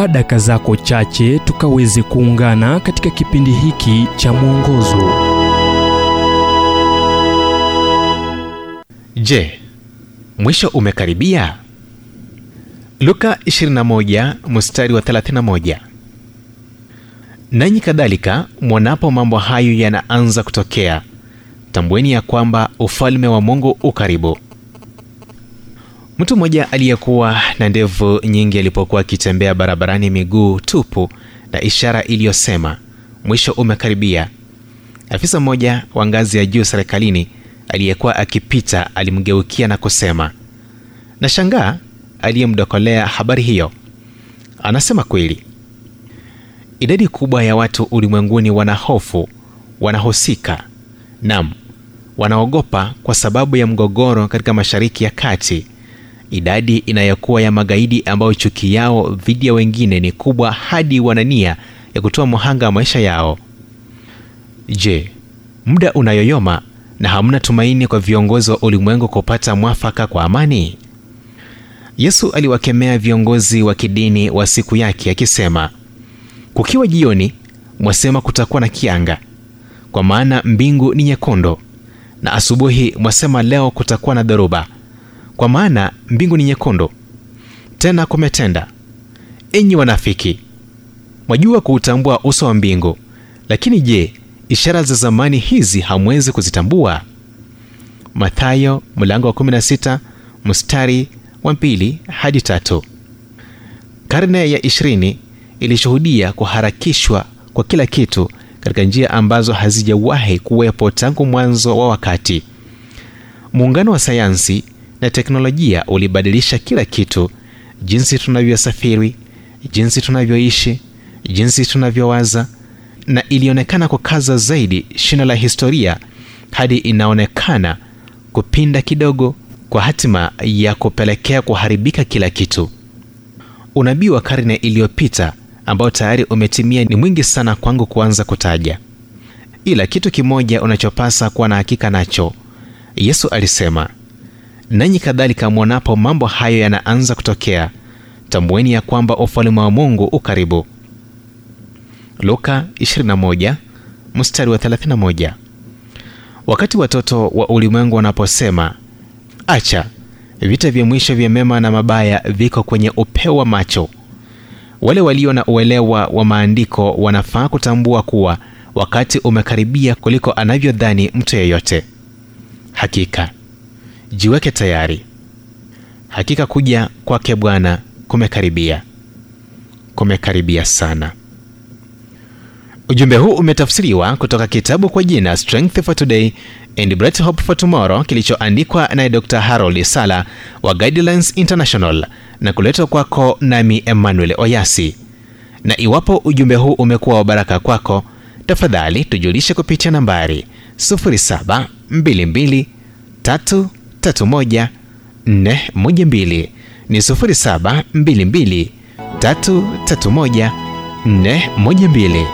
chukua daka zako chache tukaweze kuungana katika kipindi hiki cha mwongozo. Je, mwisho umekaribia? Luka 21 mstari wa 31. Nanyi kadhalika mwonapo mambo hayo yanaanza kutokea, tambueni ya kwamba ufalme wa Mungu ukaribu karibu. Mtu mmoja aliyekuwa na ndevu nyingi alipokuwa akitembea barabarani miguu tupu na ishara iliyosema mwisho umekaribia, afisa mmoja wa ngazi ya juu serikalini aliyekuwa akipita alimgeukia na kusema, nashangaa aliyemdokolea habari hiyo. Anasema kweli. Idadi kubwa ya watu ulimwenguni wanahofu wanahusika, nam wanaogopa kwa sababu ya mgogoro katika Mashariki ya Kati, idadi inayokuwa ya magaidi ambao chuki yao dhidi ya wengine ni kubwa hadi wana nia ya kutoa muhanga wa maisha yao. Je, muda unayoyoma na hamna tumaini kwa viongozi wa ulimwengu kupata mwafaka kwa amani? Yesu aliwakemea viongozi wa kidini wa siku yake akisema, kukiwa jioni mwasema kutakuwa na kianga, kwa maana mbingu ni nyekundu, na asubuhi mwasema leo kutakuwa na dhoruba, kwa maana mbingu ni nyekundu. Tena kumetenda. Enyi wanafiki, mwajua kuutambua uso wa mbingu, lakini je, ishara za zamani hizi hamwezi kuzitambua? Mathayo mlango wa 16 mstari hadi. Karne ya ishirini ilishuhudia kuharakishwa kwa kila kitu katika njia ambazo hazijawahi kuwepo tangu mwanzo wa wakati. Muungano wa sayansi na teknolojia ulibadilisha kila kitu, jinsi tunavyosafiri, jinsi tunavyoishi, jinsi tunavyowaza, na ilionekana kukaza zaidi shina la historia hadi inaonekana kupinda kidogo kwa hatima ya kupelekea kuharibika kila kitu. Unabii wa karne iliyopita ambao tayari umetimia ni mwingi sana kwangu kuanza kutaja, ila kitu kimoja unachopasa kuwa na hakika nacho. Yesu alisema, nanyi kadhalika mwonapo mambo hayo yanaanza kutokea, tambueni ya kwamba ufalme wa Mungu ukaribu. Luka 21 mstari wa 31. Wakati watoto wa ulimwengu wanaposema acha, vita vya mwisho vya mema na mabaya viko kwenye upeo wa macho. Wale walio na uelewa wa maandiko wanafaa kutambua kuwa wakati umekaribia kuliko anavyodhani mtu yeyote. Hakika jiweke tayari, hakika kuja kwake Bwana kumekaribia, kumekaribia sana. Ujumbe huu umetafsiriwa kutoka kitabu kwa jina Strength for Today and Bright Hope for Tomorrow kilichoandikwa naye Dr. Harold Sala wa Guidelines International na kuletwa kwako nami Emmanuel Oyasi. Na iwapo ujumbe huu umekuwa wa baraka kwako, tafadhali tujulishe kupitia nambari 0722331412 ni 0722331412